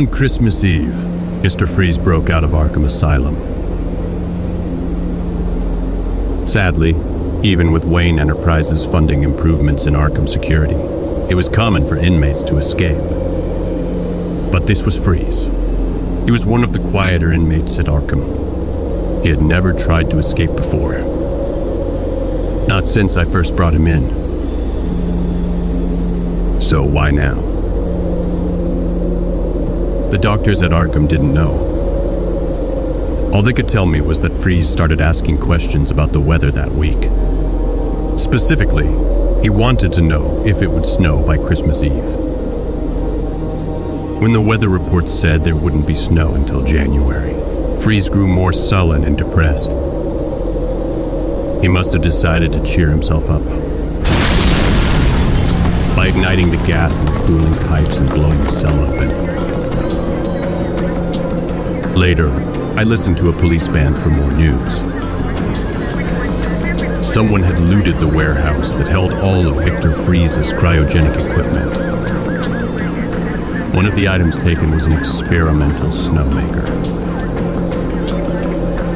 On Christmas Eve, Mr. Freeze broke out of Arkham Asylum. Sadly, even with Wayne Enterprises funding improvements in Arkham security, it was common for inmates to escape. But this was Freeze. He was one of the quieter inmates at Arkham. He had never tried to escape before. Not since I first brought him in. So why now? The doctors at Arkham didn't know. All they could tell me was that Freeze started asking questions about the weather that week. Specifically, he wanted to know if it would snow by Christmas Eve. When the weather report said there wouldn't be snow until January, Freeze grew more sullen and depressed. He must have decided to cheer himself up. By igniting the gas in the cooling pipes and blowing the cell open. Later, I listened to a police band for more news. Someone had looted the warehouse that held all of Victor Freeze's cryogenic equipment. One of the items taken was an experimental snowmaker.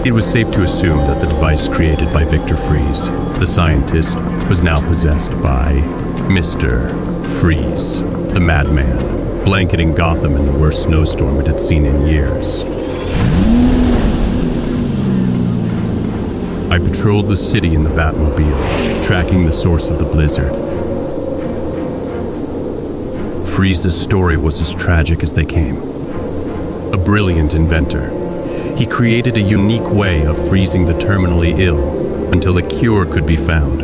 It was safe to assume that the device created by Victor Freeze, the scientist, was now possessed by Mr. Freeze, the madman, blanketing Gotham in the worst snowstorm it had seen in years. I patrolled the city in the Batmobile, tracking the source of the blizzard. Freeze's story was as tragic as they came. A brilliant inventor, he created a unique way of freezing the terminally ill until a cure could be found.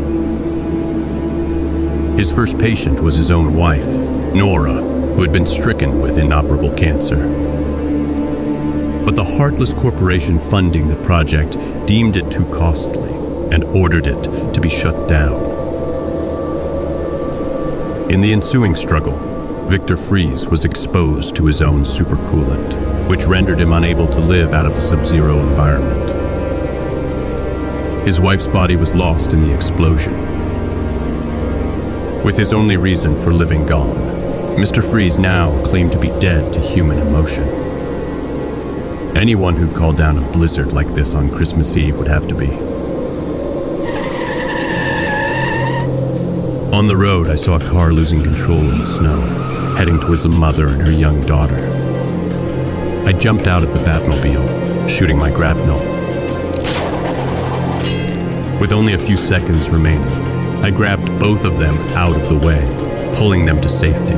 His first patient was his own wife, Nora, who had been stricken with inoperable cancer. But the heartless corporation funding the project deemed it too costly and ordered it to be shut down. In the ensuing struggle, Victor Freeze was exposed to his own supercoolant, which rendered him unable to live out of a sub zero environment. His wife's body was lost in the explosion. With his only reason for living gone, Mr. Freeze now claimed to be dead to human emotion. Anyone who called down a blizzard like this on Christmas Eve would have to be. On the road, I saw a car losing control in the snow, heading towards a mother and her young daughter. I jumped out of the Batmobile, shooting my grapnel. With only a few seconds remaining, I grabbed both of them out of the way, pulling them to safety.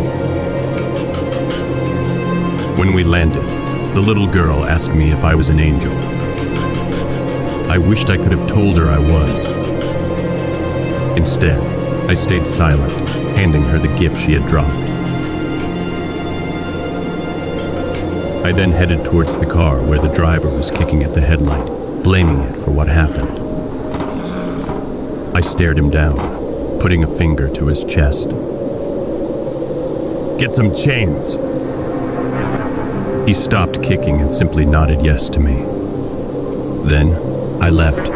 When we landed, the little girl asked me if I was an angel. I wished I could have told her I was. Instead, I stayed silent, handing her the gift she had dropped. I then headed towards the car where the driver was kicking at the headlight, blaming it for what happened. I stared him down, putting a finger to his chest. Get some chains, he stopped kicking and simply nodded yes to me. Then I left.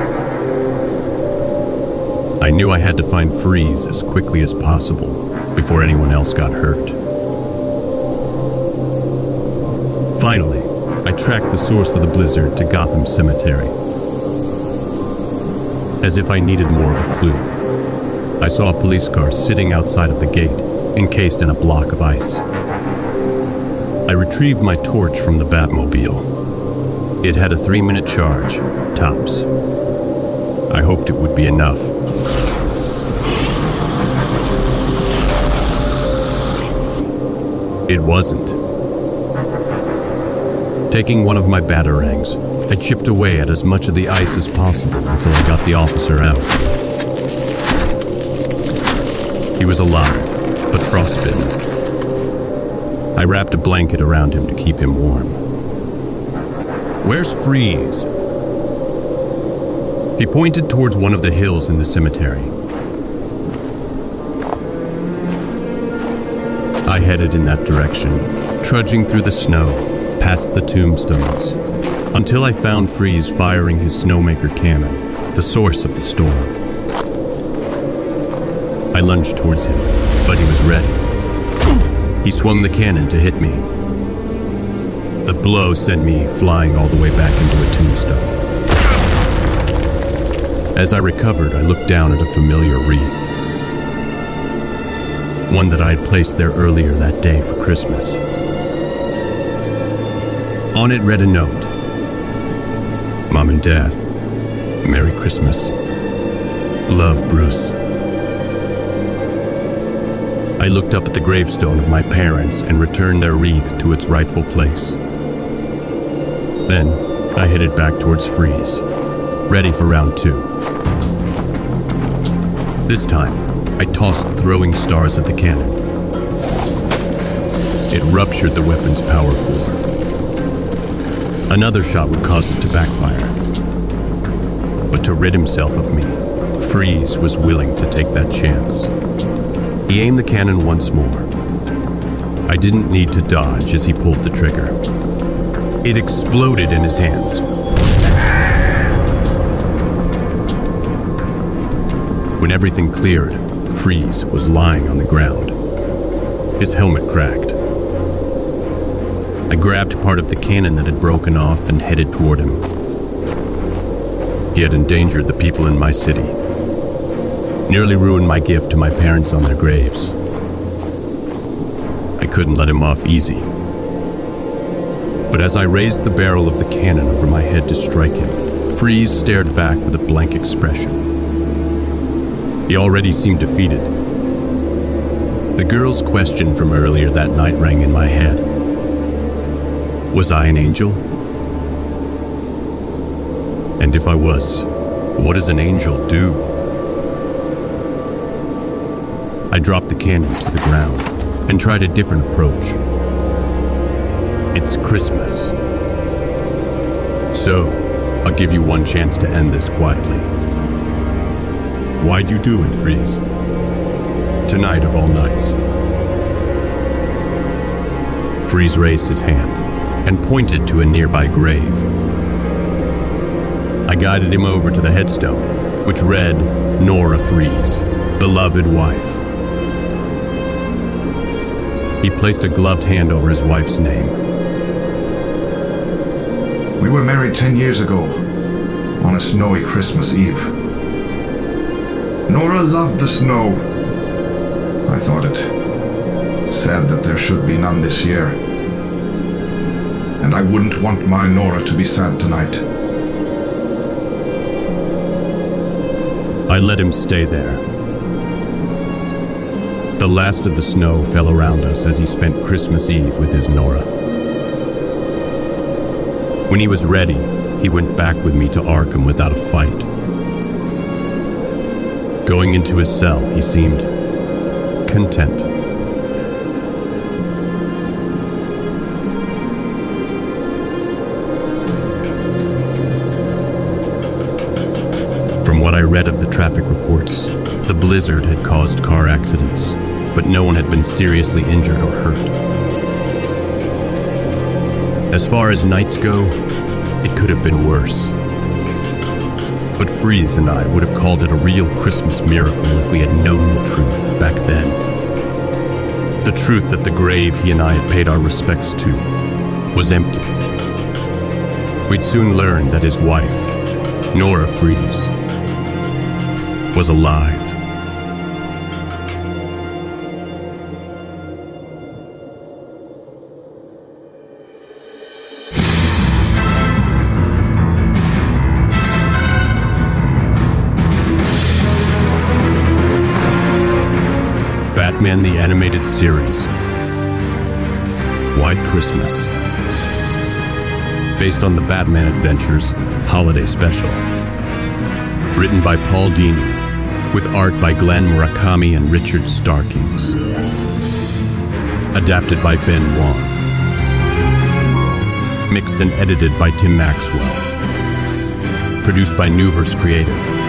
I knew I had to find Freeze as quickly as possible before anyone else got hurt. Finally, I tracked the source of the blizzard to Gotham Cemetery. As if I needed more of a clue, I saw a police car sitting outside of the gate, encased in a block of ice. I retrieved my torch from the Batmobile. It had a three minute charge, tops. I hoped it would be enough. It wasn't. Taking one of my batarangs, I chipped away at as much of the ice as possible until I got the officer out. He was alive, but frostbitten. I wrapped a blanket around him to keep him warm. Where's Freeze? He pointed towards one of the hills in the cemetery. I headed in that direction, trudging through the snow, past the tombstones, until I found Freeze firing his Snowmaker cannon, the source of the storm. I lunged towards him, but he was ready. He swung the cannon to hit me. The blow sent me flying all the way back into a tombstone. As I recovered, I looked down at a familiar wreath one that I had placed there earlier that day for Christmas. On it read a note Mom and Dad, Merry Christmas. Love, Bruce. I looked up at the gravestone of my parents and returned their wreath to its rightful place. Then I headed back towards Freeze, ready for round two. This time, I tossed throwing stars at the cannon. It ruptured the weapon's power core. Another shot would cause it to backfire. But to rid himself of me, Freeze was willing to take that chance. He aimed the cannon once more. I didn't need to dodge as he pulled the trigger. It exploded in his hands. When everything cleared, Freeze was lying on the ground. His helmet cracked. I grabbed part of the cannon that had broken off and headed toward him. He had endangered the people in my city, nearly ruined my gift to my parents on their graves. I couldn't let him off easy. But as I raised the barrel of the cannon over my head to strike him, Freeze stared back with a blank expression. He already seemed defeated. The girl's question from earlier that night rang in my head. Was I an angel? And if I was, what does an angel do? I dropped the cannon to the ground and tried a different approach. It's Christmas. So, I'll give you one chance to end this quietly. Why'd you do it, Freeze? Tonight of all nights. Freeze raised his hand and pointed to a nearby grave. I guided him over to the headstone, which read Nora Freeze, beloved wife. He placed a gloved hand over his wife's name. We were married ten years ago, on a snowy Christmas Eve. Nora loved the snow. I thought it sad that there should be none this year. And I wouldn't want my Nora to be sad tonight. I let him stay there. The last of the snow fell around us as he spent Christmas Eve with his Nora. When he was ready, he went back with me to Arkham without a fight. Going into his cell, he seemed content. From what I read of the traffic reports, the blizzard had caused car accidents, but no one had been seriously injured or hurt. As far as nights go, it could have been worse. But Freeze and I would have called it a real Christmas miracle if we had known the truth back then. The truth that the grave he and I had paid our respects to was empty. We'd soon learn that his wife, Nora Freeze, was alive. Batman the Animated Series White Christmas. Based on the Batman Adventures Holiday Special. Written by Paul Dini, with art by Glen Murakami and Richard Starkings. Adapted by Ben Wan. Mixed and edited by Tim Maxwell. Produced by Neuverse Creative.